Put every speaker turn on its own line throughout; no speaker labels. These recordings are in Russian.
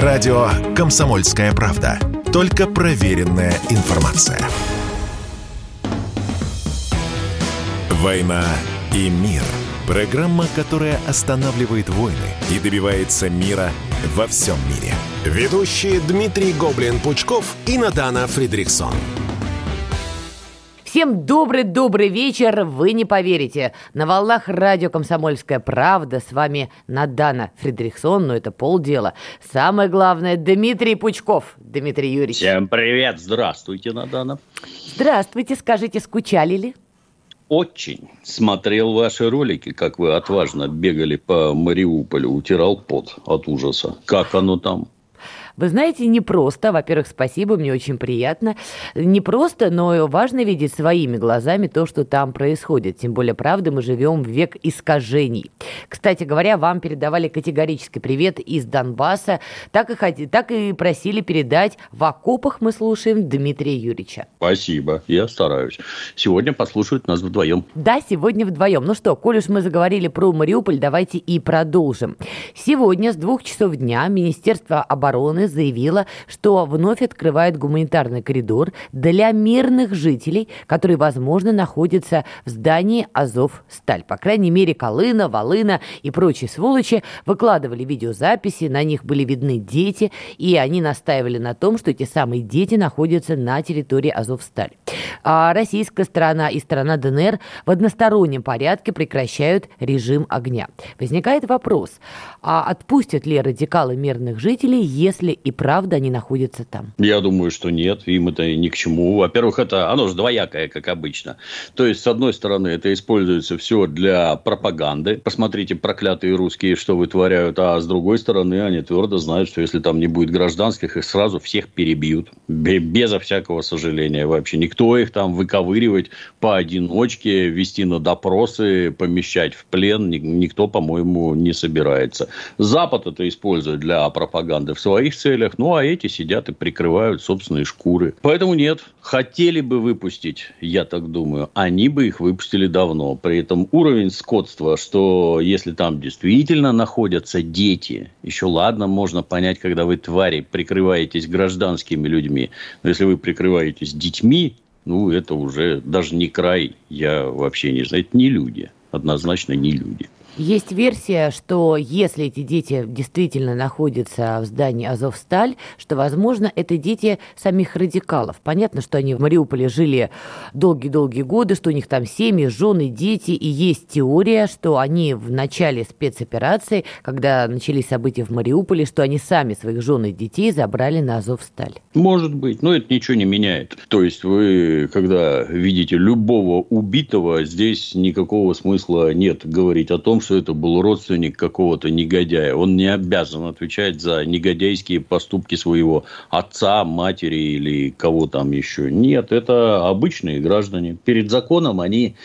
Радио «Комсомольская правда». Только проверенная информация. «Война и мир». Программа, которая останавливает войны и добивается мира во всем мире. Ведущие Дмитрий Гоблин-Пучков и Надана Фридриксон.
Всем добрый-добрый вечер. Вы не поверите. На волнах радио «Комсомольская правда» с вами Надана Фридрихсон, но это полдела. Самое главное, Дмитрий Пучков. Дмитрий Юрьевич.
Всем привет. Здравствуйте, Надана.
Здравствуйте. Скажите, скучали ли?
Очень. Смотрел ваши ролики, как вы отважно бегали по Мариуполю, утирал пот от ужаса. Как оно там?
Вы знаете, не просто, во-первых, спасибо, мне очень приятно, не просто, но важно видеть своими глазами то, что там происходит. Тем более, правда, мы живем в век искажений. Кстати говоря, вам передавали категорический привет из Донбасса, так и, ходи, так и просили передать в окопах мы слушаем Дмитрия Юрьевича.
Спасибо, я стараюсь. Сегодня послушают нас вдвоем.
Да, сегодня вдвоем. Ну что, коль уж мы заговорили про Мариуполь, давайте и продолжим. Сегодня с двух часов дня Министерство обороны стороны заявила, что вновь открывает гуманитарный коридор для мирных жителей, которые, возможно, находятся в здании Азов-Сталь. По крайней мере, Колына, Волына и прочие сволочи выкладывали видеозаписи, на них были видны дети, и они настаивали на том, что эти самые дети находятся на территории Азов-Сталь. А российская сторона и страна ДНР в одностороннем порядке прекращают режим огня. Возникает вопрос, а отпустят ли радикалы мирных жителей, если и правда они находятся там?
Я думаю, что нет, им это ни к чему. Во-первых, это оно же двоякое, как обычно. То есть, с одной стороны, это используется все для пропаганды. Посмотрите, проклятые русские, что вытворяют. А с другой стороны, они твердо знают, что если там не будет гражданских, их сразу всех перебьют. Безо всякого сожаления вообще. Никто их там выковыривать поодиночке, вести на допросы, помещать в плен никто, по-моему, не собирается. Запад это использует для пропаганды в своих целях, ну, а эти сидят и прикрывают собственные шкуры. Поэтому нет, хотели бы выпустить, я так думаю, они бы их выпустили давно. При этом уровень скотства, что если там действительно находятся дети, еще ладно, можно понять, когда вы, твари, прикрываетесь гражданскими людьми. Но если вы прикрываетесь детьми, ну, это уже даже не край, я вообще не знаю, это не люди, однозначно не люди.
Есть версия, что если эти дети действительно находятся в здании Азовсталь, что, возможно, это дети самих радикалов. Понятно, что они в Мариуполе жили долгие-долгие годы, что у них там семьи, жены, дети, и есть теория, что они в начале спецоперации, когда начались события в Мариуполе, что они сами своих жен и детей забрали на Азовсталь.
Может быть, но это ничего не меняет. То есть вы, когда видите любого убитого, здесь никакого смысла нет говорить о том, что это был родственник какого-то негодяя. Он не обязан отвечать за негодяйские поступки своего отца, матери или кого там еще. Нет, это обычные граждане. Перед законом они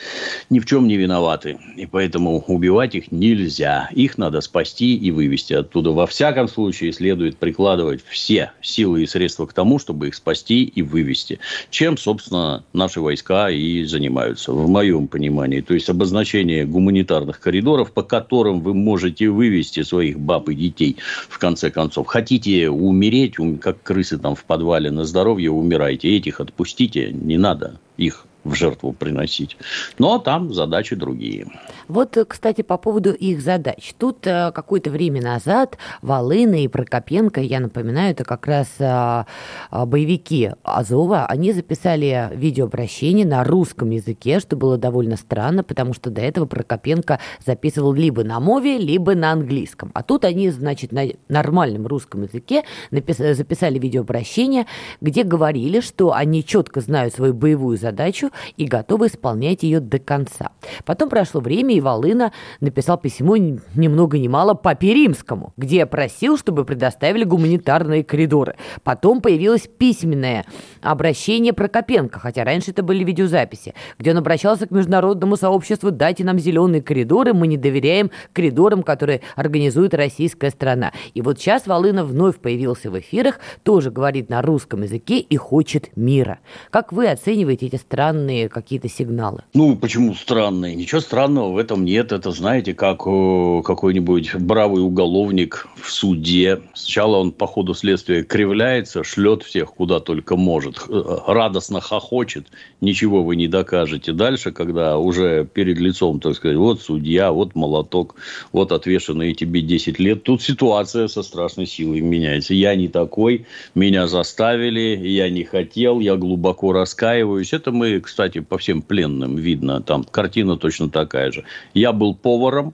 ни в чем не виноваты. И поэтому убивать их нельзя. Их надо спасти и вывести оттуда. Во всяком случае, следует прикладывать все силы и средства к тому, чтобы их спасти и вывести. Чем, собственно, наши войска и занимаются, в моем понимании. То есть, обозначение гуманитарных коридоров по которым вы можете вывести своих баб и детей, в конце концов. Хотите умереть, как крысы там в подвале на здоровье, умирайте. Этих отпустите, не надо их в жертву приносить. Но там задачи другие.
Вот, кстати, по поводу их задач. Тут э, какое-то время назад Волына и Прокопенко, я напоминаю, это как раз э, э, боевики Азова, они записали видеообращение на русском языке, что было довольно странно, потому что до этого Прокопенко записывал либо на мове, либо на английском. А тут они, значит, на нормальном русском языке записали видеообращение, где говорили, что они четко знают свою боевую задачу, и готовы исполнять ее до конца. Потом прошло время, и Волына написал письмо ни много ни мало Папе Римскому, где просил, чтобы предоставили гуманитарные коридоры. Потом появилось письменное обращение Прокопенко, хотя раньше это были видеозаписи, где он обращался к международному сообществу «Дайте нам зеленые коридоры, мы не доверяем коридорам, которые организует российская страна». И вот сейчас Волына вновь появился в эфирах, тоже говорит на русском языке и хочет мира. Как вы оцениваете эти странные странные какие-то сигналы.
Ну, почему странные? Ничего странного в этом нет. Это, знаете, как какой-нибудь бравый уголовник в суде. Сначала он по ходу следствия кривляется, шлет всех куда только может, радостно хохочет, ничего вы не докажете. Дальше, когда уже перед лицом, так сказать, вот судья, вот молоток, вот отвешенные тебе 10 лет, тут ситуация со страшной силой меняется. Я не такой, меня заставили, я не хотел, я глубоко раскаиваюсь. Это мы, кстати, по всем пленным видно. Там картина точно такая же. Я был поваром,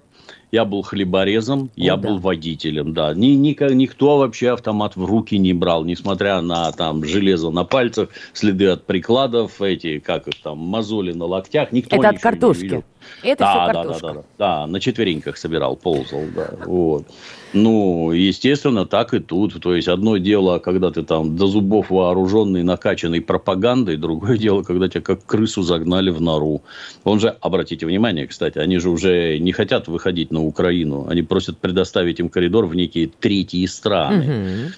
я был хлеборезом, О, я да. был водителем, да. Ни, ни, никто вообще автомат в руки не брал, несмотря на там железо на пальцах, следы от прикладов, эти, как их там, мозоли на локтях, никто
Это от картошки.
Это да, все картошка. Да, да, да, да, на четвереньках собирал, ползал, да, вот. Ну, естественно, так и тут. То есть, одно дело, когда ты там до зубов вооруженный, накачанный пропагандой, другое дело, когда тебя как крысу загнали в нору. Он же, обратите внимание, кстати, они же уже не хотят выходить на Украину. Они просят предоставить им коридор в некие третьи страны. Угу.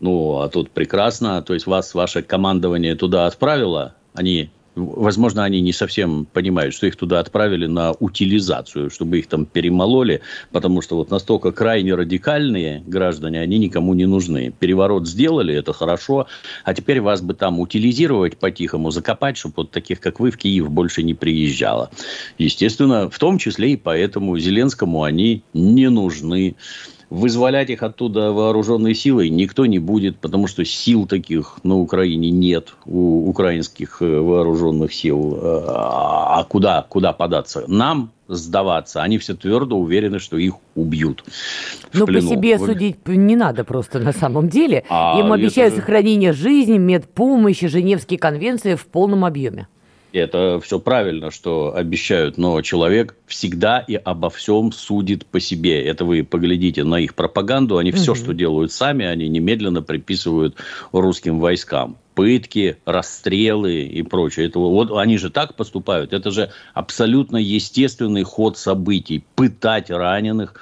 Ну, а тут прекрасно. То есть, вас ваше командование туда отправило, они возможно, они не совсем понимают, что их туда отправили на утилизацию, чтобы их там перемололи, потому что вот настолько крайне радикальные граждане, они никому не нужны. Переворот сделали, это хорошо, а теперь вас бы там утилизировать по-тихому, закопать, чтобы вот таких, как вы, в Киев больше не приезжало. Естественно, в том числе и поэтому Зеленскому они не нужны. Вызволять их оттуда вооруженной силой никто не будет, потому что сил таких на Украине нет у украинских э, вооруженных сил. А куда, куда податься? Нам сдаваться. Они все твердо уверены, что их убьют.
Но по себе судить не надо просто на самом деле. А Им обещают же... сохранение жизни, медпомощи, Женевские конвенции в полном объеме.
Это все правильно, что обещают, но человек всегда и обо всем судит по себе. Это вы поглядите на их пропаганду. Они угу. все, что делают сами, они немедленно приписывают русским войскам пытки, расстрелы и прочее. Это, вот они же так поступают. Это же абсолютно естественный ход событий. Пытать раненых,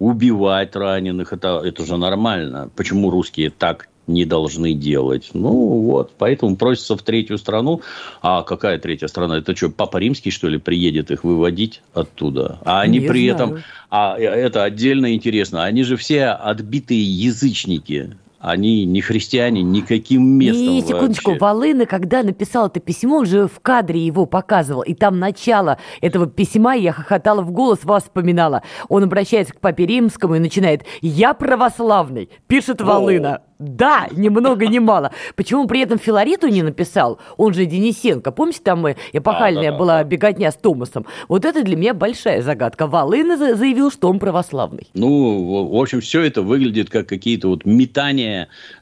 убивать раненых. Это, это же нормально. Почему русские так не должны делать. Ну, вот, поэтому просится в третью страну. А какая третья страна? Это что, Папа Римский, что ли, приедет их выводить оттуда? А они не при знаю. этом... А это отдельно интересно. Они же все отбитые язычники они не христиане никаким местом
Не, секундочку, вообще. Волына, когда написал это письмо, он же в кадре его показывал, и там начало этого письма, я хохотала в голос, вас вспоминала. Он обращается к папе римскому и начинает «Я православный», пишет Волына. Да, ни много ни мало. Почему при этом Филариту не написал? Он же Денисенко. Помните, там эпохальная да, да, была да. беготня с Томасом? Вот это для меня большая загадка. Волына заявил, что он православный.
Ну, в общем, все это выглядит как какие-то вот метания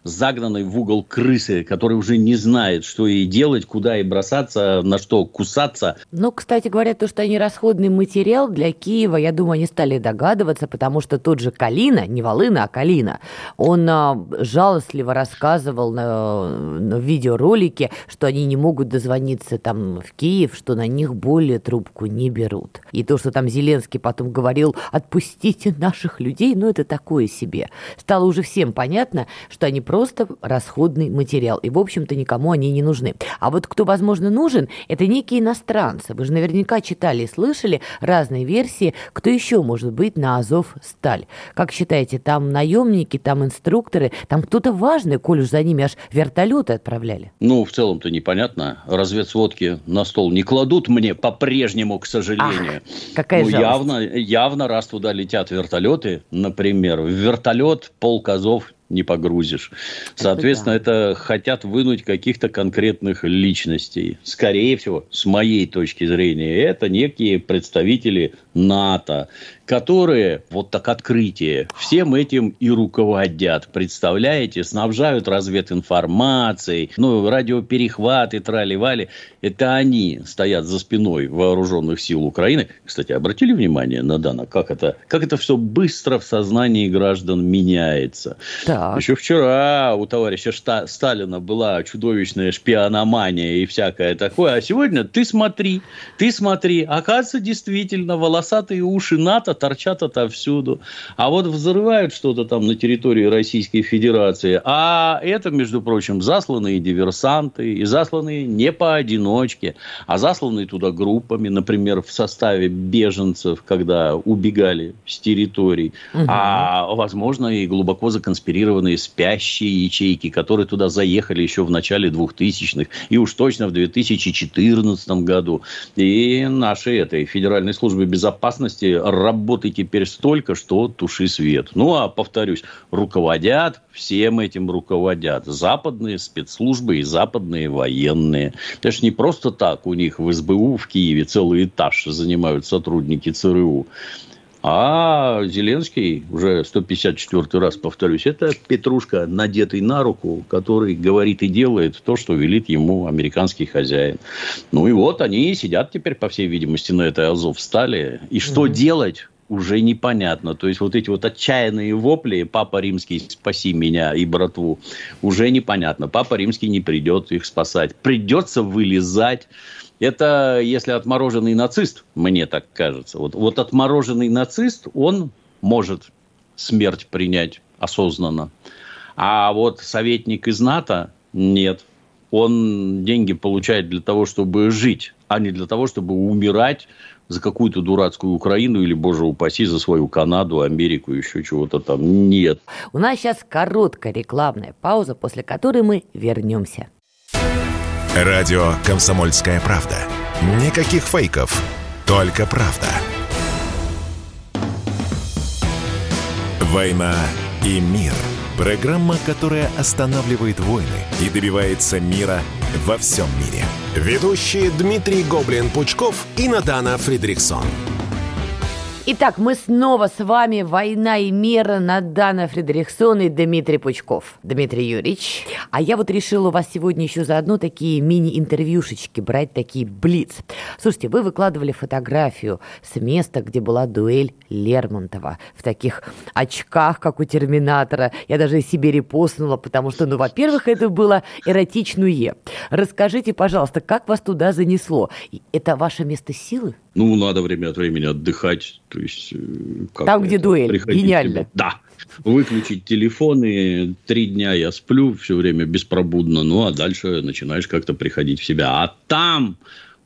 загнанной в угол крысы, которая уже не знает, что ей делать, куда ей бросаться, на что кусаться.
Ну, кстати говоря, то, что они расходный материал для Киева, я думаю, они стали догадываться, потому что тот же Калина, не Волына, а Калина, он а, жал жалостливо рассказывал на, на видеоролике, что они не могут дозвониться там в Киев, что на них более трубку не берут. И то, что там Зеленский потом говорил, отпустите наших людей, ну это такое себе. Стало уже всем понятно, что они просто расходный материал. И, в общем-то, никому они не нужны. А вот кто, возможно, нужен, это некие иностранцы. Вы же наверняка читали и слышали разные версии, кто еще может быть на Азов Сталь. Как считаете, там наемники, там инструкторы, там кто-то важный, коль уж за ними аж вертолеты отправляли.
Ну, в целом-то непонятно. Разведсводки на стол не кладут мне по-прежнему, к сожалению.
Ах, какая
ну, явно, явно, раз туда летят вертолеты, например, в вертолет полк Азов не погрузишь. Соответственно, это, да. это хотят вынуть каких-то конкретных личностей. Скорее всего, с моей точки зрения, это некие представители НАТО, которые, вот так открытие, всем этим и руководят. Представляете, снабжают развединформацией, ну, радиоперехваты, трали-вали. Это они стоят за спиной вооруженных сил Украины. Кстати, обратили внимание на Дана, как это, как это все быстро в сознании граждан меняется. Так. Еще вчера у товарища Сталина была чудовищная шпиономания и всякое такое. А сегодня ты смотри, ты смотри, оказывается, действительно волос волосатые уши НАТО торчат отовсюду. А вот взрывают что-то там на территории Российской Федерации. А это, между прочим, засланные диверсанты. И засланные не поодиночке, а засланные туда группами. Например, в составе беженцев, когда убегали с территорий. Угу. А, возможно, и глубоко законспирированные спящие ячейки, которые туда заехали еще в начале 2000-х. И уж точно в 2014 году. И нашей этой Федеральной службы безопасности работы теперь столько, что туши свет. Ну, а повторюсь, руководят, всем этим руководят западные спецслужбы и западные военные. Это же не просто так у них в СБУ в Киеве целый этаж занимают сотрудники ЦРУ. А Зеленский, уже 154 раз повторюсь, это петрушка, надетый на руку, который говорит и делает то, что велит ему американский хозяин. Ну и вот они сидят теперь, по всей видимости, на этой Азов стали. И что mm делать? уже непонятно. То есть, вот эти вот отчаянные вопли «Папа Римский, спаси меня и братву» уже непонятно. Папа Римский не придет их спасать. Придется вылезать это если отмороженный нацист, мне так кажется. Вот, вот отмороженный нацист, он может смерть принять осознанно. А вот советник из НАТО нет. Он деньги получает для того, чтобы жить, а не для того, чтобы умирать за какую-то дурацкую Украину или, боже упаси, за свою Канаду, Америку, еще чего-то там. Нет.
У нас сейчас короткая рекламная пауза, после которой мы вернемся.
Радио «Комсомольская правда». Никаких фейков, только правда. «Война и мир» – программа, которая останавливает войны и добивается мира во всем мире. Ведущие Дмитрий Гоблин-Пучков и Надана Фридриксон –
Итак, мы снова с вами «Война и мир» Надана Фредериксон и Дмитрий Пучков. Дмитрий Юрьевич. А я вот решила у вас сегодня еще заодно такие мини-интервьюшечки брать, такие блиц. Слушайте, вы выкладывали фотографию с места, где была дуэль Лермонтова. В таких очках, как у Терминатора. Я даже себе репостнула, потому что, ну, во-первых, это было эротичное. Расскажите, пожалуйста, как вас туда занесло? Это ваше место силы?
Ну, надо время от времени отдыхать. То есть, э,
Там, где дуэль. Гениально.
Да. Выключить телефоны. Три дня я сплю все время беспробудно. Ну, а дальше начинаешь как-то приходить в себя. А там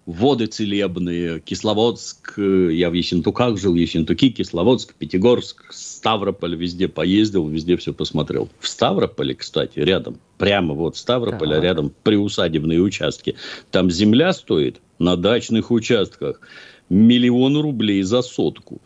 воды целебные, Кисловодск, я в Ессентуках жил, Ессентуки, Кисловодск, Пятигорск, Ставрополь, везде поездил, везде все посмотрел. В Ставрополе, кстати, рядом, прямо вот Ставрополя, да. рядом приусадебные участки, там земля стоит на дачных участках миллион рублей за сотку.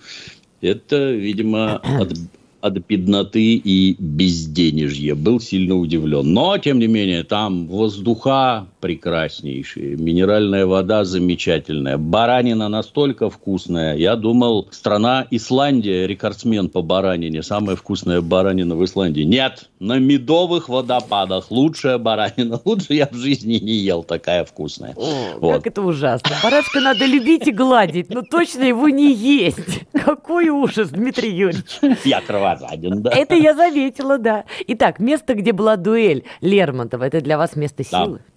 Это, видимо, от, от бедноты и безденежья. Был сильно удивлен. Но, тем не менее, там воздуха прекраснейшие, минеральная вода замечательная, баранина настолько вкусная. Я думал, страна Исландия, рекордсмен по баранине, самая вкусная баранина в Исландии. Нет, на медовых водопадах лучшая баранина. Лучше я в жизни не ел, такая вкусная.
О, вот. Как это ужасно. Барашка надо любить и гладить, но точно его не есть. Какой ужас, Дмитрий Юрьевич.
Я кровать кровожаден, да.
Это я заметила, да. Итак, место, где была дуэль Лермонтова, это для вас место силы? Да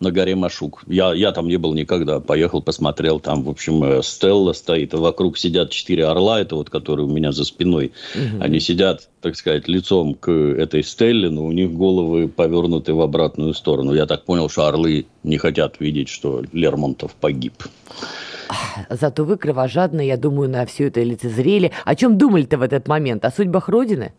на горе Машук. Я, я там не был никогда. Поехал, посмотрел. Там, в общем, э, Стелла стоит. Вокруг сидят четыре орла. Это вот, которые у меня за спиной. Угу. Они сидят, так сказать, лицом к этой Стелле, но у них головы повернуты в обратную сторону. Я так понял, что орлы не хотят видеть, что Лермонтов погиб.
Зато вы кровожадно, я думаю, на все это лицезрели. О чем думали-то в этот момент? О судьбах Родины?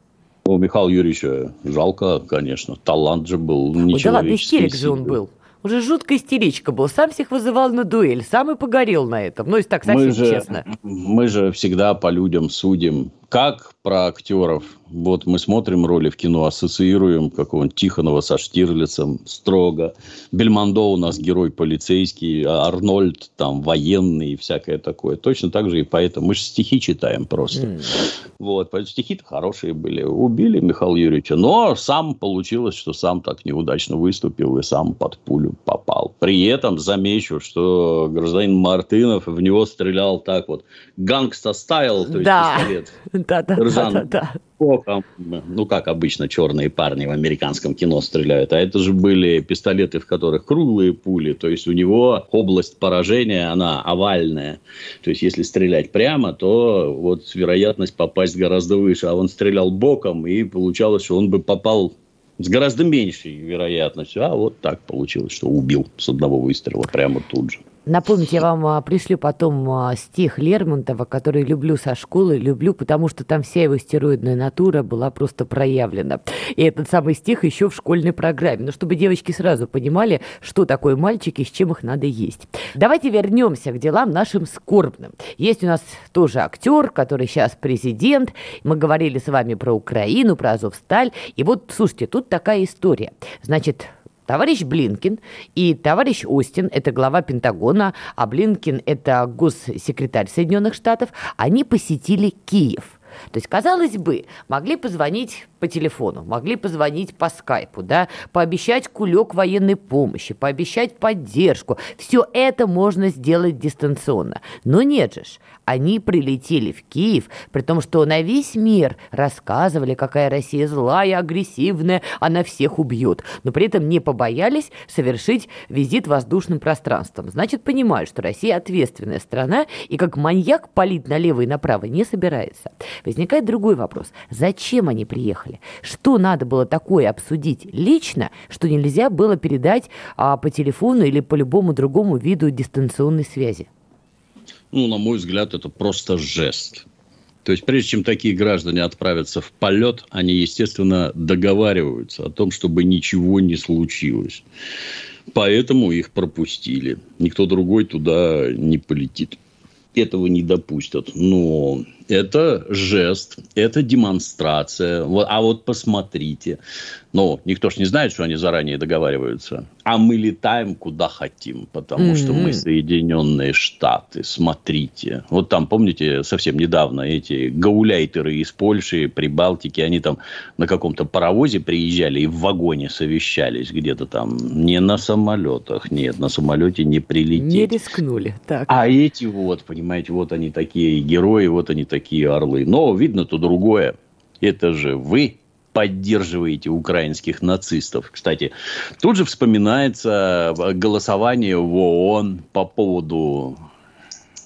У Михаила Юрьевича жалко, конечно. Талант же был нечеловеческий. Да ладно,
истерик же он был. Уже жуткая истеричка был. Сам всех вызывал на дуэль. Сам и погорел на этом. Ну, если так совсем мы же, честно.
Мы же всегда по людям судим как про актеров. Вот мы смотрим роли в кино, ассоциируем какого-нибудь Тихонова со Штирлицем строго. Бельмондо у нас герой полицейский, а Арнольд там военный и всякое такое. Точно так же и поэтому. Мы же стихи читаем просто. Mm. Вот, поэтому стихи-то хорошие были. Убили Михаила Юрьевича. Но сам получилось, что сам так неудачно выступил и сам под пулю попал. При этом замечу, что гражданин Мартынов в него стрелял так вот, гангста стайл, то есть да. пистолет. Да, да, да, да, да. Ну, как обычно черные парни в американском кино стреляют. А это же были пистолеты, в которых круглые пули. То есть, у него область поражения, она овальная. То есть, если стрелять прямо, то вот вероятность попасть гораздо выше. А он стрелял боком, и получалось, что он бы попал с гораздо меньшей вероятностью. А вот так получилось, что убил с одного выстрела прямо тут же.
Напомнить, я вам а, пришлю потом а, стих Лермонтова, который люблю со школы, люблю, потому что там вся его стероидная натура была просто проявлена. И этот самый стих еще в школьной программе. Но чтобы девочки сразу понимали, что такое мальчики, с чем их надо есть. Давайте вернемся к делам нашим скорбным. Есть у нас тоже актер, который сейчас президент. Мы говорили с вами про Украину, про Азовсталь. И вот, слушайте, тут такая история. Значит, Товарищ Блинкин и товарищ Остин, это глава Пентагона, а Блинкин это госсекретарь Соединенных Штатов, они посетили Киев – то есть, казалось бы, могли позвонить по телефону, могли позвонить по скайпу, да, пообещать кулек военной помощи, пообещать поддержку. Все это можно сделать дистанционно. Но нет же, они прилетели в Киев, при том, что на весь мир рассказывали, какая Россия злая, агрессивная, она всех убьет. Но при этом не побоялись совершить визит воздушным пространством. Значит, понимают, что Россия ответственная страна и как маньяк палить налево и направо не собирается. Возникает другой вопрос. Зачем они приехали? Что надо было такое обсудить лично, что нельзя было передать а, по телефону или по любому другому виду дистанционной связи?
Ну, на мой взгляд, это просто жест. То есть, прежде чем такие граждане отправятся в полет, они, естественно, договариваются о том, чтобы ничего не случилось. Поэтому их пропустили. Никто другой туда не полетит. Этого не допустят. Но это жест, это демонстрация. А вот посмотрите. Ну, никто ж не знает, что они заранее договариваются. А мы летаем куда хотим, потому mm-hmm. что мы Соединенные Штаты. Смотрите. Вот там, помните, совсем недавно эти гауляйтеры из Польши, Прибалтики, они там на каком-то паровозе приезжали и в вагоне совещались где-то там. Не на самолетах. Нет, на самолете не прилететь.
Не рискнули. Так.
А эти вот, понимаете, вот они такие герои, вот они такие орлы. Но видно-то другое. Это же вы поддерживаете украинских нацистов. Кстати, тут же вспоминается голосование в ООН по поводу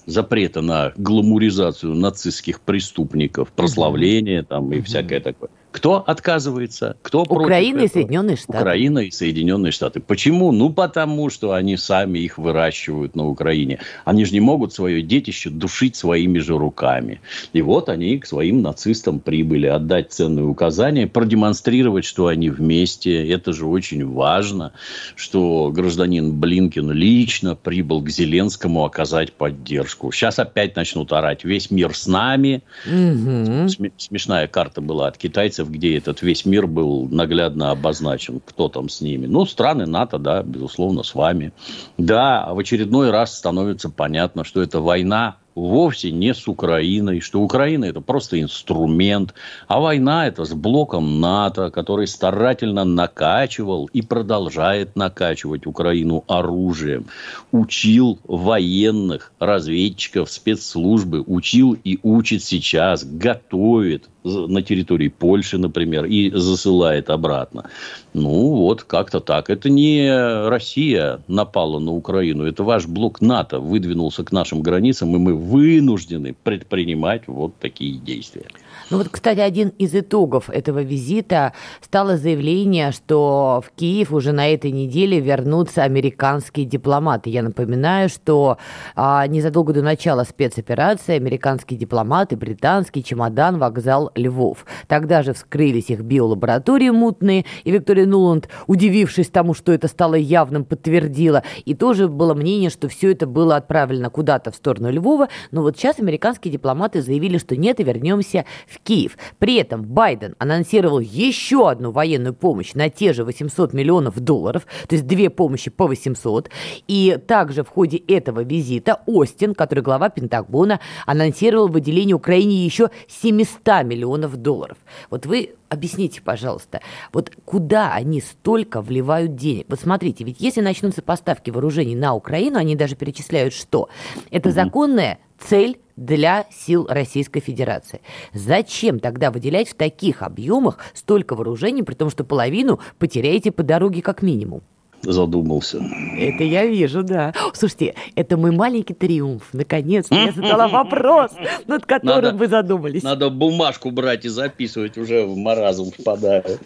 запрета на гламуризацию нацистских преступников, прославление там и всякое такое. Кто отказывается? Кто
Украина и Соединенные Штаты.
Украина и Соединенные Штаты. Почему? Ну, потому что они сами их выращивают на Украине. Они же не могут свое детище душить своими же руками. И вот они к своим нацистам прибыли отдать ценные указания, продемонстрировать, что они вместе. Это же очень важно, что гражданин Блинкин лично прибыл к Зеленскому оказать поддержку. Сейчас опять начнут орать. Весь мир с нами. Угу. Смешная карта была от китайцев где этот весь мир был наглядно обозначен, кто там с ними. Ну, страны НАТО, да, безусловно, с вами. Да, в очередной раз становится понятно, что это война вовсе не с Украиной, что Украина это просто инструмент, а война это с блоком НАТО, который старательно накачивал и продолжает накачивать Украину оружием, учил военных, разведчиков, спецслужбы, учил и учит сейчас, готовит на территории Польши, например, и засылает обратно. Ну, вот как-то так. Это не Россия напала на Украину, это ваш блок НАТО выдвинулся к нашим границам, и мы вынуждены предпринимать вот такие действия.
Ну вот, кстати, один из итогов этого визита стало заявление, что в Киев уже на этой неделе вернутся американские дипломаты. Я напоминаю, что а, незадолго до начала спецоперации американские дипломаты, британский чемодан, вокзал Львов. Тогда же вскрылись их биолаборатории мутные, и Виктория Нуланд, удивившись тому, что это стало явным, подтвердила. И тоже было мнение, что все это было отправлено куда-то в сторону Львова. Но вот сейчас американские дипломаты заявили, что нет, и вернемся в в Киев. При этом Байден анонсировал еще одну военную помощь на те же 800 миллионов долларов, то есть две помощи по 800. И также в ходе этого визита Остин, который глава Пентагона, анонсировал выделение Украине еще 700 миллионов долларов. Вот вы объясните, пожалуйста, вот куда они столько вливают денег? Вот смотрите, ведь если начнутся поставки вооружений на Украину, они даже перечисляют, что это законная цель для сил Российской Федерации. Зачем тогда выделять в таких объемах столько вооружений, при том, что половину потеряете по дороге как минимум?
задумался.
Это я вижу, да. Слушайте, это мой маленький триумф. Наконец-то я задала вопрос, над которым надо, вы задумались.
Надо бумажку брать и записывать, уже в маразм впадаю.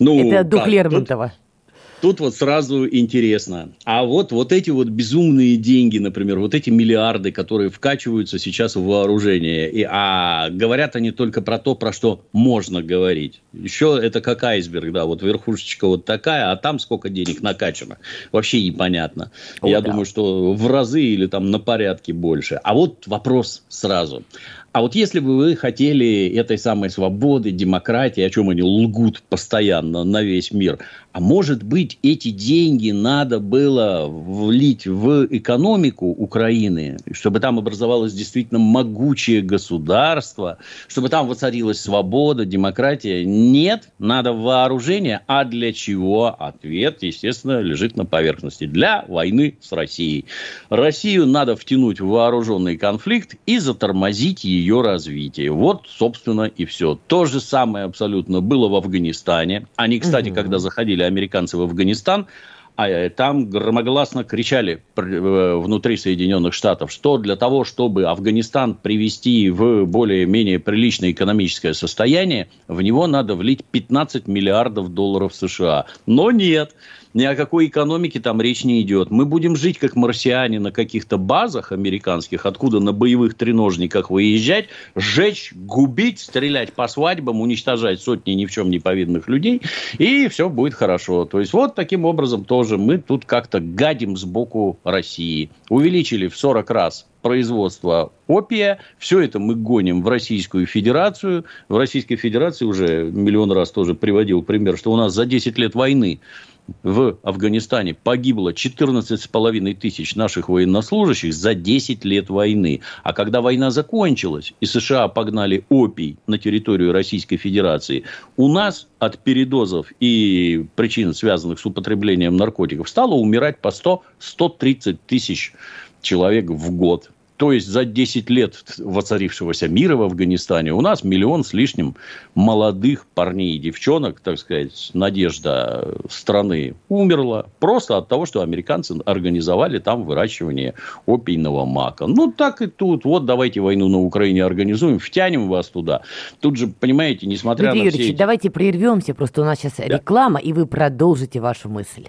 Ну,
это дух Лермонтова. Тут...
Тут вот сразу интересно. А вот, вот эти вот безумные деньги, например, вот эти миллиарды, которые вкачиваются сейчас в вооружение, и, а говорят они только про то, про что можно говорить. Еще это как айсберг, да, вот верхушечка вот такая, а там сколько денег накачано. Вообще непонятно. О, Я да. думаю, что в разы или там на порядке больше. А вот вопрос сразу. А вот если бы вы хотели этой самой свободы, демократии, о чем они лгут постоянно на весь мир, а может быть, эти деньги надо было влить в экономику Украины, чтобы там образовалось действительно могучее государство, чтобы там воцарилась свобода, демократия? Нет, надо вооружение. А для чего? Ответ, естественно, лежит на поверхности. Для войны с Россией. Россию надо втянуть в вооруженный конфликт и затормозить ее развитие. Вот, собственно, и все. То же самое абсолютно было в Афганистане. Они, кстати, угу. когда заходили американцы в Афганистан, а э, там громогласно кричали э, внутри Соединенных Штатов, что для того, чтобы Афганистан привести в более-менее приличное экономическое состояние, в него надо влить 15 миллиардов долларов США. Но нет. Ни о какой экономике там речь не идет. Мы будем жить как марсиане на каких-то базах американских, откуда на боевых треножниках выезжать, сжечь, губить, стрелять по свадьбам, уничтожать сотни ни в чем не повинных людей, и все будет хорошо. То есть, вот таким образом тоже мы тут как-то гадим сбоку России. Увеличили в 40 раз производство опия. Все это мы гоним в Российскую Федерацию. В Российской Федерации уже миллион раз тоже приводил пример, что у нас за 10 лет войны в Афганистане погибло 14,5 тысяч наших военнослужащих за 10 лет войны. А когда война закончилась, и США погнали опий на территорию Российской Федерации, у нас от передозов и причин, связанных с употреблением наркотиков, стало умирать по 100-130 тысяч человек в год. То есть за 10 лет воцарившегося мира в Афганистане у нас миллион с лишним молодых парней и девчонок, так сказать, надежда страны умерла просто от того, что американцы организовали там выращивание опийного мака. Ну, так и тут. Вот давайте войну на Украине организуем, втянем вас туда. Тут же, понимаете, несмотря
Дмитрий
на
Юрьевич, все эти... давайте прервемся, просто у нас сейчас да. реклама, и вы продолжите вашу мысль.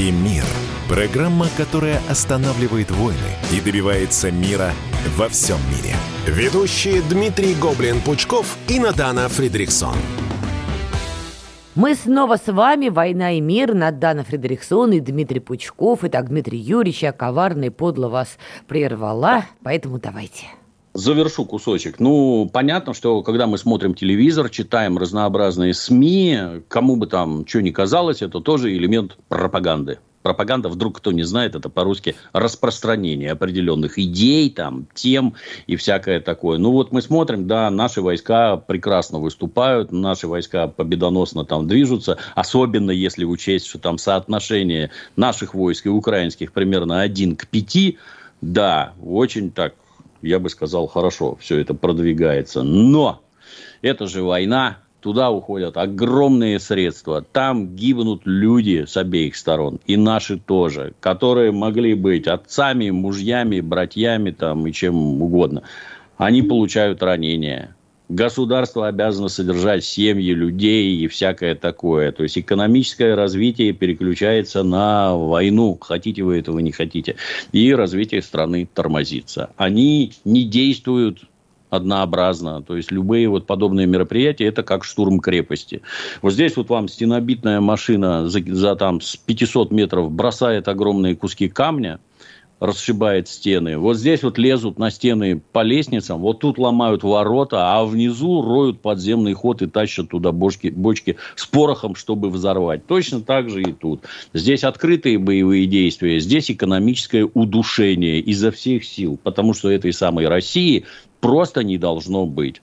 и мир». Программа, которая останавливает войны и добивается мира во всем мире. Ведущие Дмитрий Гоблин-Пучков и Надана Фридриксон.
Мы снова с вами. «Война и мир». Надана Фредериксон и Дмитрий Пучков. Итак, Дмитрий Юрьевич, я коварно и подло вас прервала, поэтому давайте.
Завершу кусочек. Ну, понятно, что когда мы смотрим телевизор, читаем разнообразные СМИ, кому бы там что ни казалось, это тоже элемент пропаганды. Пропаганда, вдруг кто не знает, это по-русски распространение определенных идей, там, тем и всякое такое. Ну, вот мы смотрим, да, наши войска прекрасно выступают, наши войска победоносно там движутся, особенно если учесть, что там соотношение наших войск и украинских примерно один к пяти, да, очень так я бы сказал, хорошо, все это продвигается. Но это же война, туда уходят огромные средства, там гибнут люди с обеих сторон, и наши тоже, которые могли быть отцами, мужьями, братьями там, и чем угодно. Они получают ранения, Государство обязано содержать семьи, людей и всякое такое. То есть экономическое развитие переключается на войну, хотите вы этого, не хотите. И развитие страны тормозится. Они не действуют однообразно. То есть любые вот подобные мероприятия это как штурм крепости. Вот здесь вот вам стенобитная машина за, за там с 500 метров бросает огромные куски камня, расшибает стены. Вот здесь вот лезут на стены по лестницам, вот тут ломают ворота, а внизу роют подземный ход и тащат туда бочки, бочки с порохом, чтобы взорвать. Точно так же и тут. Здесь открытые боевые действия, здесь экономическое удушение изо всех сил, потому что этой самой России просто не должно быть.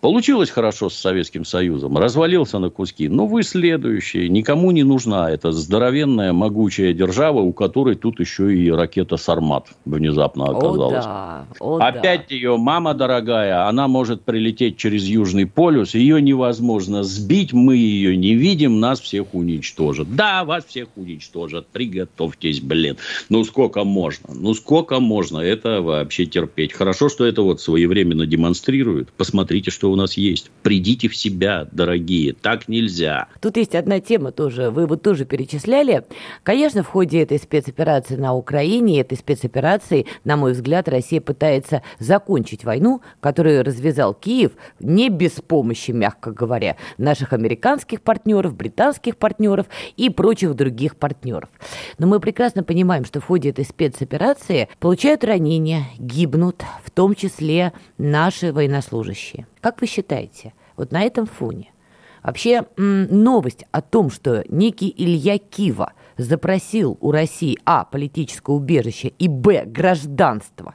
Получилось хорошо с Советским Союзом, развалился на куски. Но вы следующие. Никому не нужна эта здоровенная, могучая держава, у которой тут еще и ракета «Сармат» внезапно оказалась. О, да. О, Опять да. ее мама дорогая, она может прилететь через Южный полюс, ее невозможно сбить, мы ее не видим, нас всех уничтожат. Да, вас всех уничтожат, приготовьтесь, блин. Ну, сколько можно? Ну, сколько можно это вообще терпеть? Хорошо, что это вот своевременно демонстрируют. Посмотрите, что у нас есть. Придите в себя, дорогие. Так нельзя.
Тут есть одна тема тоже. Вы вот тоже перечисляли. Конечно, в ходе этой спецоперации на Украине, этой спецоперации, на мой взгляд, Россия пытается закончить войну, которую развязал Киев не без помощи, мягко говоря, наших американских партнеров, британских партнеров и прочих других партнеров. Но мы прекрасно понимаем, что в ходе этой спецоперации получают ранения, гибнут, в том числе наши военнослужащие. Как вы считаете, вот на этом фоне вообще новость о том, что некий Илья Кива запросил у России а. политическое убежище и б. гражданство,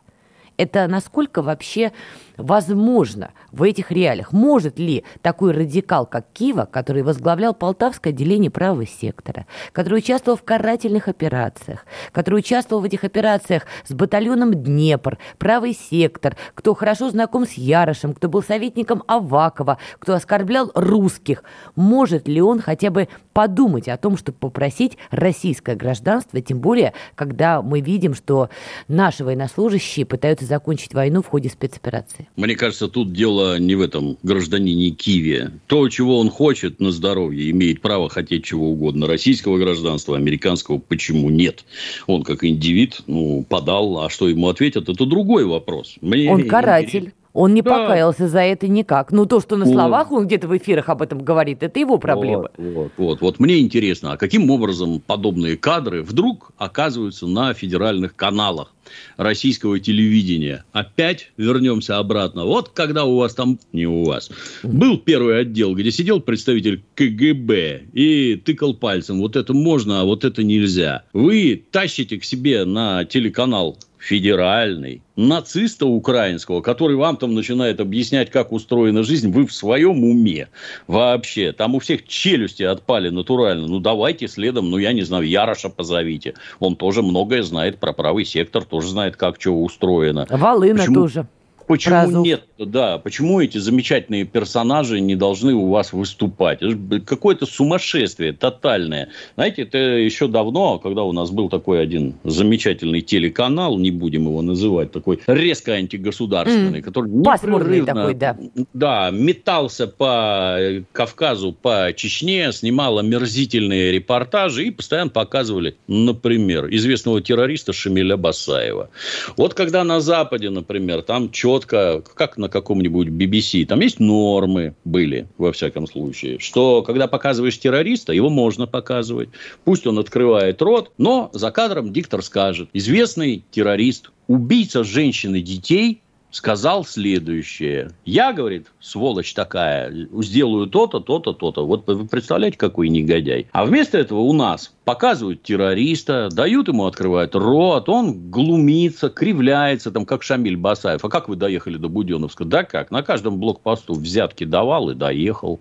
это насколько вообще возможно в этих реалиях? Может ли такой радикал, как Кива, который возглавлял Полтавское отделение правого сектора, который участвовал в карательных операциях, который участвовал в этих операциях с батальоном Днепр, правый сектор, кто хорошо знаком с Ярошем, кто был советником Авакова, кто оскорблял русских, может ли он хотя бы подумать о том, чтобы попросить российское гражданство, тем более, когда мы видим, что наши военнослужащие пытаются закончить войну в ходе спецоперации?
Ситуации. Мне кажется, тут дело не в этом гражданине Киеве. То, чего он хочет на здоровье, имеет право хотеть чего угодно. Российского гражданства, американского почему нет? Он как индивид ну, подал, а что ему ответят, это другой вопрос.
Мне он каратель. Он не да. покаялся за это никак. Ну, то, что на словах он где-то в эфирах об этом говорит, это его проблема.
Вот, вот, вот. вот мне интересно, а каким образом подобные кадры вдруг оказываются на федеральных каналах? российского телевидения. Опять вернемся обратно. Вот когда у вас там, не у вас, был первый отдел, где сидел представитель КГБ и тыкал пальцем, вот это можно, а вот это нельзя. Вы тащите к себе на телеканал федеральный, нациста украинского, который вам там начинает объяснять, как устроена жизнь, вы в своем уме вообще. Там у всех челюсти отпали натурально. Ну, давайте следом, ну, я не знаю, Яроша позовите. Он тоже многое знает про правый сектор, тоже знает, как что устроено.
Волына Почему? тоже.
Почему Разух. нет? Да, почему эти замечательные персонажи не должны у вас выступать? Какое-то сумасшествие тотальное. Знаете, это еще давно, когда у нас был такой один замечательный телеканал, не будем его называть, такой резко антигосударственный, mm. который непрерывно такой, да. Да, метался по Кавказу, по Чечне, снимал омерзительные репортажи и постоянно показывали, например, известного террориста Шамиля Басаева. Вот когда на Западе, например, там четко четко, как на каком-нибудь BBC, там есть нормы были, во всяком случае, что когда показываешь террориста, его можно показывать. Пусть он открывает рот, но за кадром диктор скажет, известный террорист, убийца женщин и детей сказал следующее. Я, говорит, сволочь такая, сделаю то-то, то-то, то-то. Вот вы представляете, какой негодяй. А вместо этого у нас показывают террориста, дают ему открывать рот, он глумится, кривляется, там, как Шамиль Басаев. А как вы доехали до Буденовска? Да как? На каждом блокпосту взятки давал и доехал.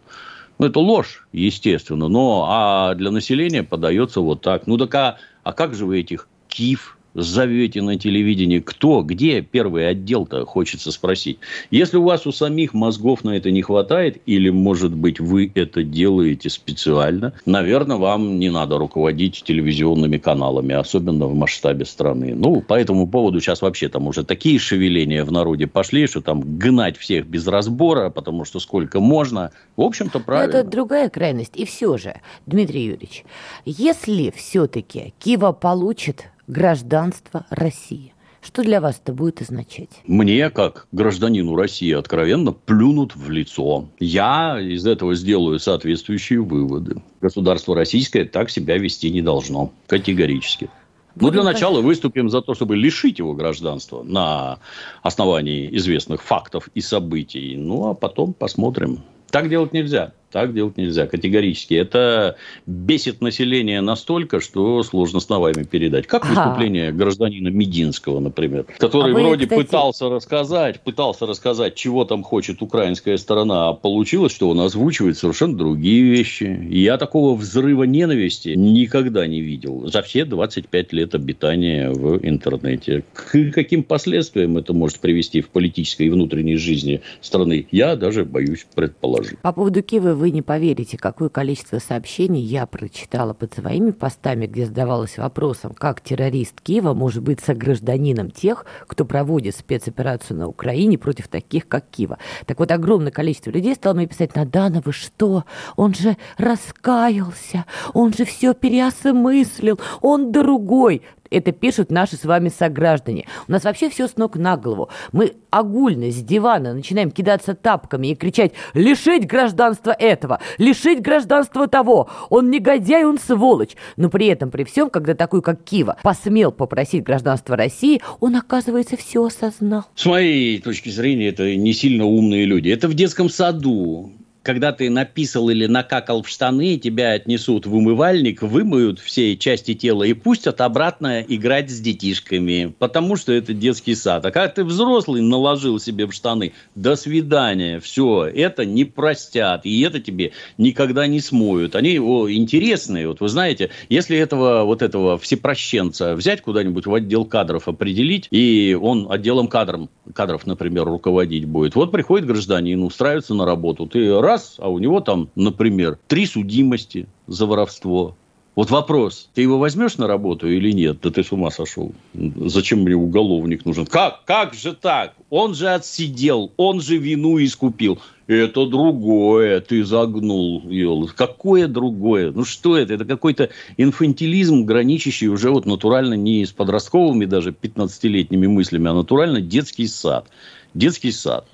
Ну, это ложь, естественно. Но а для населения подается вот так. Ну, так а, а как же вы этих КИФ зовете на телевидении, кто, где первый отдел-то, хочется спросить. Если у вас у самих мозгов на это не хватает, или, может быть, вы это делаете специально, наверное, вам не надо руководить телевизионными каналами, особенно в масштабе страны. Ну, по этому поводу сейчас вообще там уже такие шевеления в народе пошли, что там гнать всех без разбора, потому что сколько можно. В общем-то, правильно.
это другая крайность. И все же, Дмитрий Юрьевич, если все-таки Кива получит гражданство России. Что для вас это будет означать?
Мне, как гражданину России, откровенно плюнут в лицо. Я из этого сделаю соответствующие выводы. Государство российское так себя вести не должно. Категорически. Ну, для начала выступим за то, чтобы лишить его гражданства на основании известных фактов и событий. Ну, а потом посмотрим. Так делать нельзя. Так делать нельзя категорически. Это бесит население настолько, что сложно словами передать. Как выступление ага. гражданина Мединского, например, который а вы, вроде кстати... пытался рассказать, пытался рассказать, чего там хочет украинская сторона, а получилось, что он озвучивает совершенно другие вещи. Я такого взрыва ненависти никогда не видел за все 25 лет обитания в интернете. К каким последствиям это может привести в политической и внутренней жизни страны, я даже боюсь предположить.
По поводу Киева вы не поверите, какое количество сообщений я прочитала под своими постами, где задавалась вопросом, как террорист Киева может быть согражданином тех, кто проводит спецоперацию на Украине против таких, как Киева. Так вот, огромное количество людей стало мне писать, Надана, вы что? Он же раскаялся, он же все переосмыслил, он другой это пишут наши с вами сограждане. У нас вообще все с ног на голову. Мы огульно с дивана начинаем кидаться тапками и кричать «лишить гражданства этого! Лишить гражданства того! Он негодяй, он сволочь!» Но при этом, при всем, когда такой, как Кива, посмел попросить гражданство России, он, оказывается, все осознал.
С моей точки зрения, это не сильно умные люди. Это в детском саду когда ты написал или накакал в штаны, тебя отнесут в умывальник, вымоют все части тела и пустят обратно играть с детишками, потому что это детский сад. А когда ты взрослый наложил себе в штаны, до свидания, все, это не простят, и это тебе никогда не смоют. Они о, интересные, вот вы знаете, если этого вот этого всепрощенца взять куда-нибудь в отдел кадров определить, и он отделом кадров, кадров, например, руководить будет, вот приходит гражданин, устраивается на работу, ты раз раз, а у него там, например, три судимости за воровство. Вот вопрос, ты его возьмешь на работу или нет? Да ты с ума сошел. Зачем мне уголовник нужен? Как? Как же так? Он же отсидел, он же вину искупил. Это другое, ты загнул, Ел. Какое другое? Ну что это? Это какой-то инфантилизм, граничащий уже вот натурально не с подростковыми даже 15-летними мыслями, а натурально детский сад. Детский сад.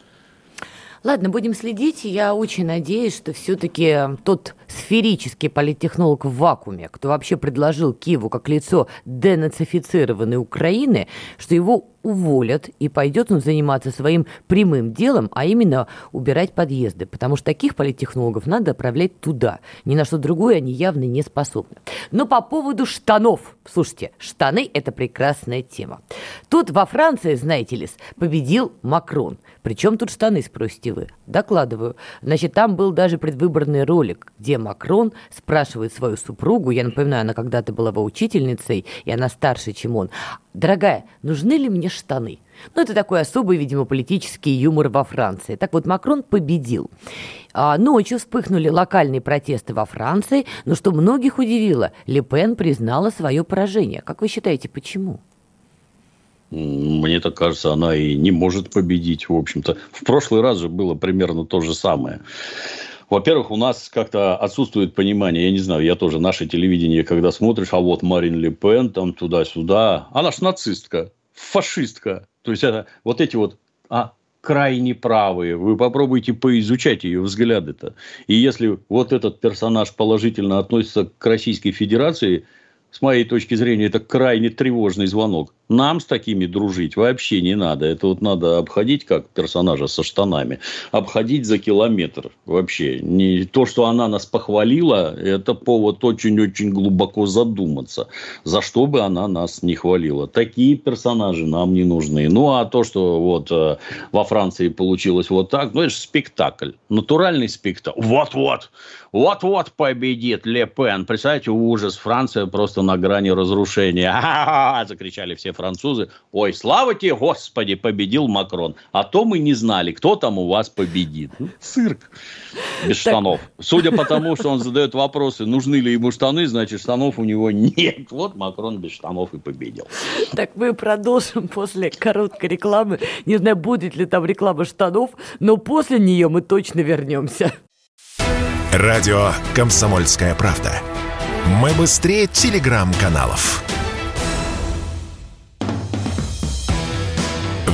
Ладно, будем следить. Я очень надеюсь, что все-таки тот сферический политтехнолог в вакууме, кто вообще предложил Киеву как лицо денацифицированной Украины, что его уволят, и пойдет он заниматься своим прямым делом, а именно убирать подъезды, потому что таких политтехнологов надо отправлять туда. Ни на что другое они явно не способны. Но по поводу штанов. Слушайте, штаны – это прекрасная тема. Тут во Франции, знаете ли, победил Макрон. Причем тут штаны, спросите вы? Докладываю. Значит, там был даже предвыборный ролик, где Макрон спрашивает свою супругу, я напоминаю, она когда-то была его учительницей, и она старше, чем он, «Дорогая, нужны ли мне штаны?» Ну, это такой особый, видимо, политический юмор во Франции. Так вот, Макрон победил. А ночью вспыхнули локальные протесты во Франции, но что многих удивило, Ле Пен признала свое поражение. Как вы считаете, почему?
Мне так кажется, она и не может победить, в общем-то. В прошлый раз же было примерно то же самое. Во-первых, у нас как-то отсутствует понимание, я не знаю, я тоже наше телевидение, когда смотришь, а вот Марин Ле Пен там туда-сюда, она ж нацистка, фашистка. То есть, это вот эти вот а, крайне правые. Вы попробуйте поизучать ее взгляды-то. И если вот этот персонаж положительно относится к Российской Федерации, с моей точки зрения, это крайне тревожный звонок. Нам с такими дружить вообще не надо. Это вот надо обходить, как персонажа со штанами, обходить за километр вообще. Не то, что она нас похвалила, это повод очень-очень глубоко задуматься, за что бы она нас не хвалила. Такие персонажи нам не нужны. Ну, а то, что вот э, во Франции получилось вот так, ну, это же спектакль. Натуральный спектакль. Вот-вот. Вот-вот победит Ле Пен. Представляете, ужас. Франция просто на грани разрушения. Закричали все французы. Ой, слава тебе, Господи, победил Макрон. А то мы не знали, кто там у вас победит. Ну, цирк. Без штанов. Судя по тому, что он задает вопросы, нужны ли ему штаны, значит, штанов у него нет. Вот Макрон без штанов и победил.
Так мы продолжим после короткой рекламы. Не знаю, будет ли там реклама штанов, но после нее мы точно вернемся.
Радио «Комсомольская правда». Мы быстрее телеграм-каналов.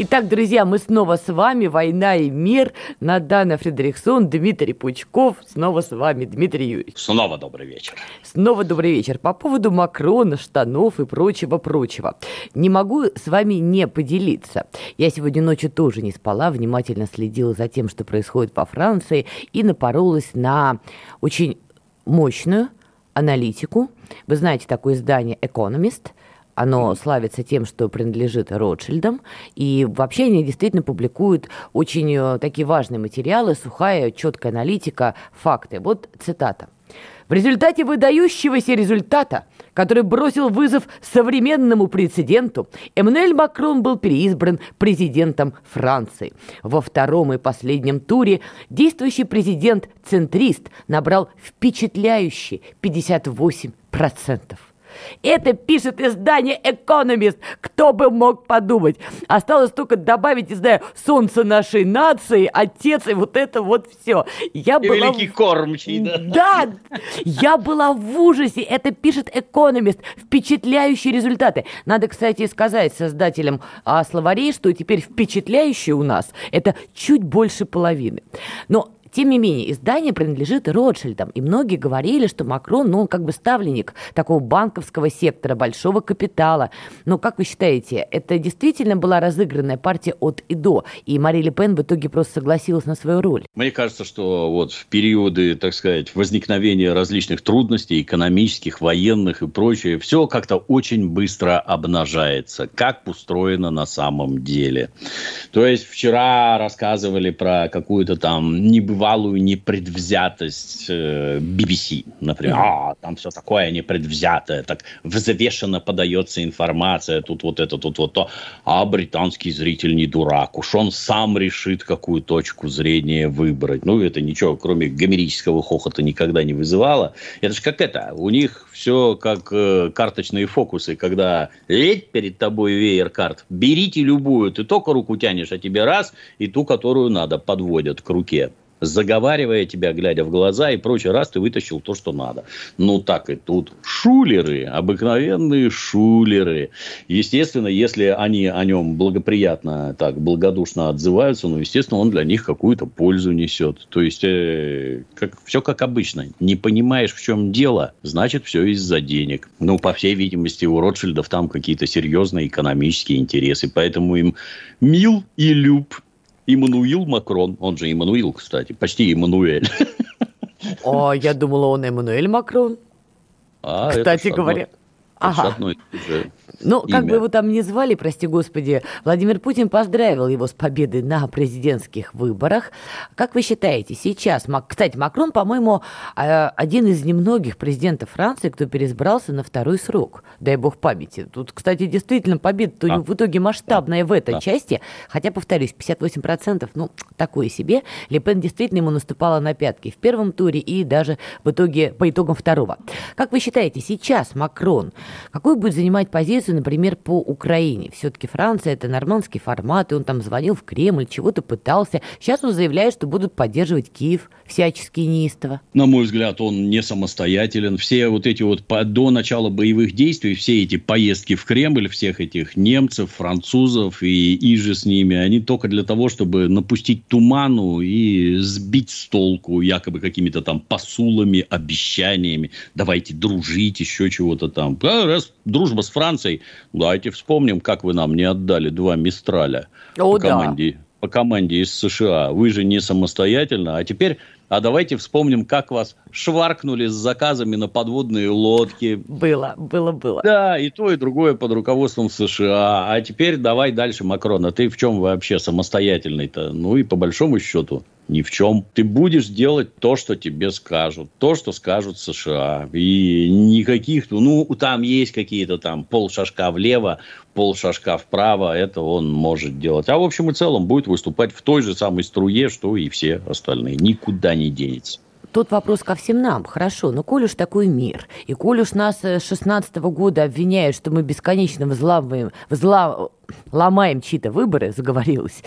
Итак, друзья, мы снова с вами. «Война и мир». Надана Фредериксон, Дмитрий Пучков. Снова с вами, Дмитрий Юрьевич.
Снова добрый вечер.
Снова добрый вечер. По поводу Макрона, штанов и прочего-прочего. Не могу с вами не поделиться. Я сегодня ночью тоже не спала, внимательно следила за тем, что происходит во Франции, и напоролась на очень мощную аналитику. Вы знаете такое издание «Экономист», оно славится тем, что принадлежит Ротшильдам, и вообще они действительно публикуют очень э, такие важные материалы, сухая, четкая аналитика, факты. Вот цитата. В результате выдающегося результата, который бросил вызов современному прецеденту, Эммануэль Макрон был переизбран президентом Франции. Во втором и последнем туре действующий президент-центрист набрал впечатляющие 58%. Это пишет издание «Экономист». Кто бы мог подумать? Осталось только добавить, не знаю, «Солнце нашей нации», «Отец» и вот это вот все.
Я и была... Великий кормчий, да?
Да, я была в ужасе. Это пишет «Экономист». Впечатляющие результаты. Надо, кстати, сказать создателям а, словарей, что теперь впечатляющие у нас – это чуть больше половины. Но тем не менее, издание принадлежит Ротшильдам, и многие говорили, что Макрон, ну, он как бы ставленник такого банковского сектора, большого капитала. Но как вы считаете, это действительно была разыгранная партия от и до, и Мари Ле Пен в итоге просто согласилась на свою роль?
Мне кажется, что вот в периоды, так сказать, возникновения различных трудностей, экономических, военных и прочее, все как-то очень быстро обнажается, как устроено на самом деле. То есть вчера рассказывали про какую-то там небывалую небывалую непредвзятость BBC, э, например. А, там все такое непредвзятое, так взвешенно подается информация, тут вот это, тут вот то. А британский зритель не дурак, уж он сам решит, какую точку зрения выбрать. Ну, это ничего, кроме гомерического хохота, никогда не вызывало. Это же как это, у них все как э, карточные фокусы, когда ледь перед тобой веер карт, берите любую, ты только руку тянешь, а тебе раз, и ту, которую надо, подводят к руке заговаривая тебя, глядя в глаза и прочее, раз ты вытащил то, что надо. Ну, так и тут. Шулеры, обыкновенные шулеры. Естественно, если они о нем благоприятно, так, благодушно отзываются, ну, естественно, он для них какую-то пользу несет. То есть, э, как, все как обычно. Не понимаешь, в чем дело, значит, все из-за денег. Ну, по всей видимости, у Ротшильдов там какие-то серьезные экономические интересы, поэтому им мил и люб Иммануил Макрон, он же Иммануил, кстати, почти Иммануэль.
О, я думала, он Эммануэль Макрон. А, Кстати говоря. Ага. Одно ну, как бы его там ни звали, прости господи, Владимир Путин поздравил его с победой на президентских выборах. Как вы считаете, сейчас, кстати, Макрон, по-моему, а, один из немногих президентов Франции, кто переизбрался на второй срок, дай бог памяти. Тут, кстати, действительно победа а? в итоге масштабная да. в этой да. части, хотя, повторюсь, 58%, ну, такое себе. Лепен действительно ему наступала на пятки в первом туре и даже в итоге, по итогам второго. Как вы считаете, сейчас Макрон какую будет занимать позицию, например, по Украине? Все-таки Франция – это нормандский формат, и он там звонил в Кремль, чего-то пытался. Сейчас он заявляет, что будут поддерживать Киев всячески неистово.
На мой взгляд, он не самостоятелен. Все вот эти вот до начала боевых действий, все эти поездки в Кремль, всех этих немцев, французов и иже с ними, они только для того, чтобы напустить туману и сбить с толку якобы какими-то там посулами, обещаниями. Давайте дружить, еще чего-то там. А раз дружба с Францией, давайте вспомним, как вы нам не отдали два Мистраля О, по, да. команде, по команде из США. Вы же не самостоятельно, а теперь а давайте вспомним, как вас шваркнули с заказами на подводные лодки.
Было, было, было.
Да, и то, и другое под руководством США. А теперь давай дальше, Макрон. А ты в чем вообще самостоятельный-то? Ну и по большому счету ни в чем. Ты будешь делать то, что тебе скажут, то, что скажут США. И никаких, ну, там есть какие-то там полшажка влево, полшажка вправо, это он может делать. А в общем и целом будет выступать в той же самой струе, что и все остальные. Никуда не денется.
Тут вопрос ко всем нам. Хорошо, но коль уж такой мир, и коль уж нас с 16 года обвиняют, что мы бесконечно взламываем, взла ломаем чьи-то выборы, заговорилась,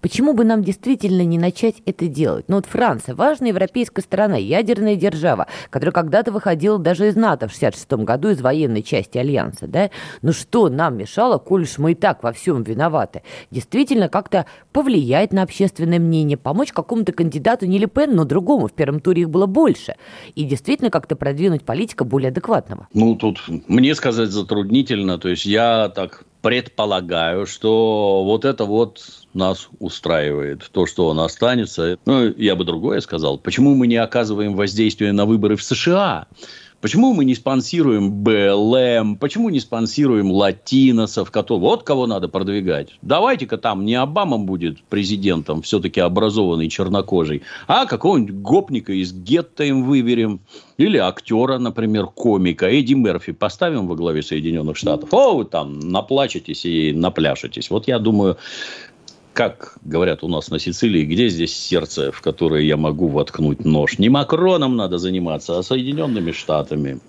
почему бы нам действительно не начать это делать? Ну вот Франция, важная европейская страна, ядерная держава, которая когда-то выходила даже из НАТО в 66 году из военной части Альянса, да? Ну что нам мешало, коль уж мы и так во всем виноваты, действительно как-то повлиять на общественное мнение, помочь какому-то кандидату, не Ле Пен, но другому, в первом туре их было больше, и действительно как-то продвинуть политика более адекватного?
Ну, тут мне сказать затруднительно, то есть я так предполагаю, что вот это вот нас устраивает. То, что он останется. Ну, я бы другое сказал. Почему мы не оказываем воздействие на выборы в США? Почему мы не спонсируем БЛМ? Почему не спонсируем латиносов? Которые... Вот кого надо продвигать. Давайте-ка там не Обама будет президентом, все-таки образованный чернокожий, а какого-нибудь гопника из гетто им выберем. Или актера, например, комика. Эдди Мерфи поставим во главе Соединенных Штатов. О, вы там наплачетесь и напляшетесь. Вот я думаю, как говорят у нас на Сицилии, где здесь сердце, в которое я могу воткнуть нож? Не Макроном надо заниматься, а Соединенными Штатами.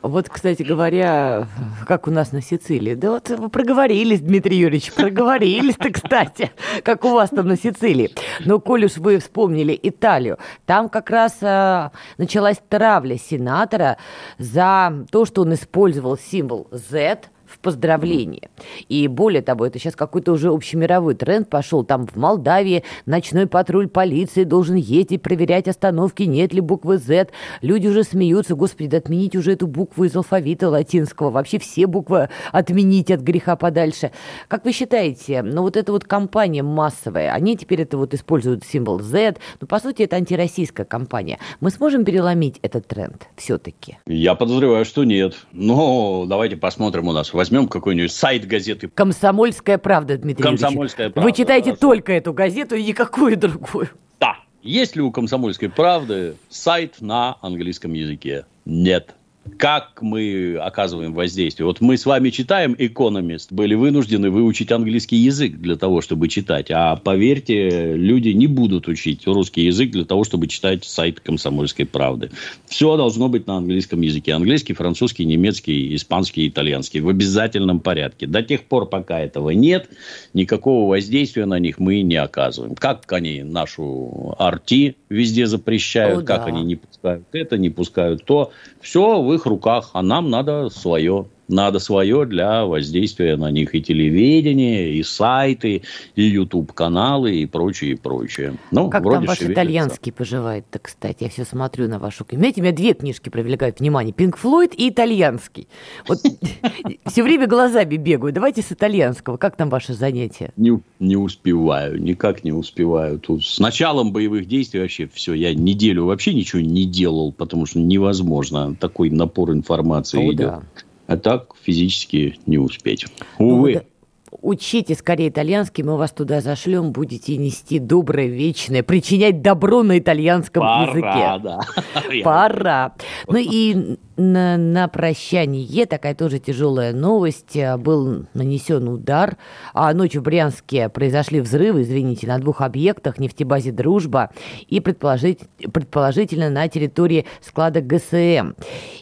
Вот, кстати говоря, как у нас на Сицилии. Да вот вы проговорились, Дмитрий Юрьевич, проговорились-то, кстати, как у вас там на Сицилии. Но, коль уж вы вспомнили Италию, там как раз а, началась травля сенатора за то, что он использовал символ Z – в поздравлении. И более того, это сейчас какой-то уже общемировой тренд пошел. Там в Молдавии ночной патруль полиции должен ездить, проверять остановки, нет ли буквы Z. Люди уже смеются, господи, да отменить уже эту букву из алфавита латинского. Вообще все буквы отменить от греха подальше. Как вы считаете, ну вот эта вот кампания массовая, они теперь это вот используют символ Z, ну по сути это антироссийская кампания. Мы сможем переломить этот тренд все-таки?
Я подозреваю, что нет. Но давайте посмотрим у нас в возьмем какой-нибудь сайт газеты.
Комсомольская правда, Дмитрий
Комсомольская
правда. Вы читаете хорошо. только эту газету и никакую другую.
Да. Есть ли у Комсомольской правды сайт на английском языке? Нет как мы оказываем воздействие. Вот мы с вами читаем «Экономист», были вынуждены выучить английский язык для того, чтобы читать. А поверьте, люди не будут учить русский язык для того, чтобы читать сайт «Комсомольской правды». Все должно быть на английском языке. Английский, французский, немецкий, испанский, итальянский. В обязательном порядке. До тех пор, пока этого нет, никакого воздействия на них мы не оказываем. Как они нашу арти везде запрещают, О, как да. они не пускают это, не пускают то. Все в их руках, а нам надо свое надо свое для воздействия на них и телевидение, и сайты, и YouTube-каналы, и прочее, и прочее.
Ну, как вроде там ваш шевелится. итальянский поживает-то, кстати? Я все смотрю на вашу книгу. Знаете, у меня две книжки привлекают внимание. Пинк Флойд и итальянский. Вот все время глазами бегаю. Давайте с итальянского. Как там ваше занятие?
Не, не успеваю, никак не успеваю. Тут с началом боевых действий вообще все. Я неделю вообще ничего не делал, потому что невозможно. Такой напор информации О, идет. Да. А так физически не успеть. Ну Увы. Ну,
учите скорее итальянский, мы вас туда зашлем, будете нести доброе, вечное, причинять добро на итальянском Пора, языке. Да. Пора. Ну и на, на прощание такая тоже тяжелая новость. Был нанесен удар. А ночью в Брянске произошли взрывы, извините, на двух объектах нефтебазе «Дружба» и предположить, предположительно на территории склада ГСМ.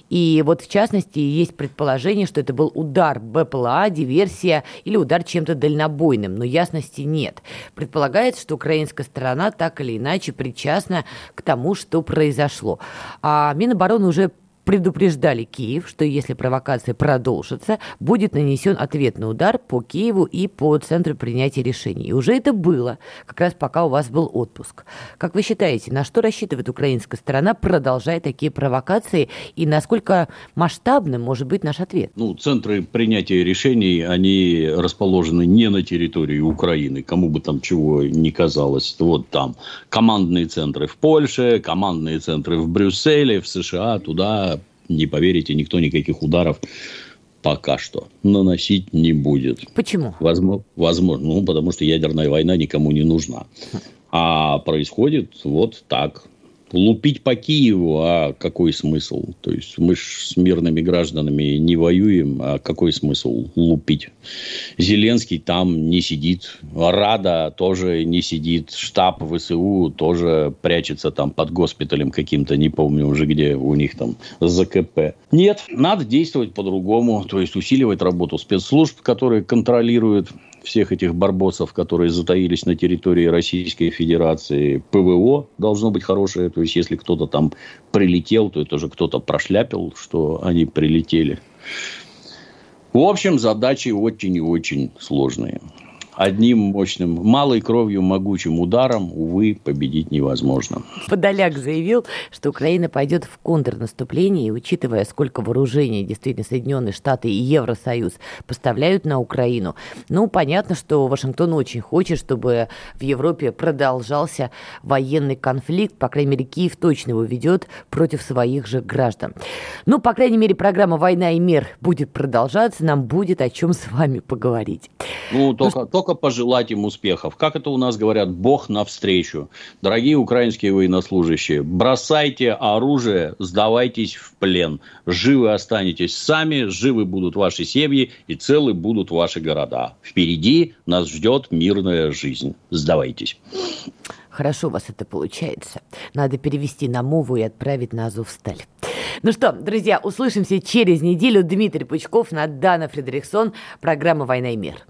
И вот в частности есть предположение, что это был удар БПЛА, диверсия или удар чем-то дальнобойным, но ясности нет. Предполагается, что украинская сторона так или иначе причастна к тому, что произошло. А Минобороны уже предупреждали Киев, что если провокация продолжится, будет нанесен ответный удар по Киеву и по центру принятия решений. И уже это было, как раз пока у вас был отпуск. Как вы считаете, на что рассчитывает украинская сторона, продолжая такие провокации, и насколько масштабным может быть наш ответ?
Ну, центры принятия решений, они расположены не на территории Украины, кому бы там чего ни казалось. Вот там командные центры в Польше, командные центры в Брюсселе, в США, туда не поверите, никто никаких ударов пока что наносить не будет.
Почему?
Возможно, возможно ну, потому что ядерная война никому не нужна. А происходит вот так лупить по Киеву, а какой смысл? То есть мы ж с мирными гражданами не воюем, а какой смысл лупить? Зеленский там не сидит, Рада тоже не сидит, штаб ВСУ тоже прячется там под госпиталем каким-то, не помню уже где у них там ЗКП. Нет, надо действовать по-другому, то есть усиливать работу спецслужб, которые контролируют всех этих барбосов, которые затаились на территории Российской Федерации. ПВО должно быть хорошее. То есть, если кто-то там прилетел, то это же кто-то прошляпил, что они прилетели. В общем, задачи очень и очень сложные одним мощным, малой кровью, могучим ударом, увы, победить невозможно.
Подоляк заявил, что Украина пойдет в контрнаступление, и учитывая, сколько вооружений действительно Соединенные Штаты и Евросоюз поставляют на Украину, ну, понятно, что Вашингтон очень хочет, чтобы в Европе продолжался военный конфликт, по крайней мере, Киев точно его ведет против своих же граждан. Ну, по крайней мере, программа «Война и мир» будет продолжаться, нам будет о чем с вами поговорить.
Ну, только, ну, только пожелать им успехов. Как это у нас говорят, Бог навстречу. Дорогие украинские военнослужащие, бросайте оружие, сдавайтесь в плен. Живы останетесь сами, живы будут ваши семьи и целы будут ваши города. Впереди нас ждет мирная жизнь. Сдавайтесь.
Хорошо у вас это получается. Надо перевести на мову и отправить на Азовсталь. Ну что, друзья, услышимся через неделю. Дмитрий Пучков, Надана Фредериксон, программа «Война и мир».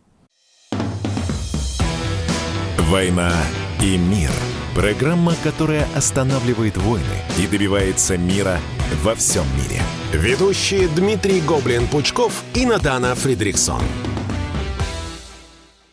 «Война и мир». Программа, которая останавливает войны и добивается мира во всем мире. Ведущие Дмитрий Гоблин-Пучков и Надана Фридриксон.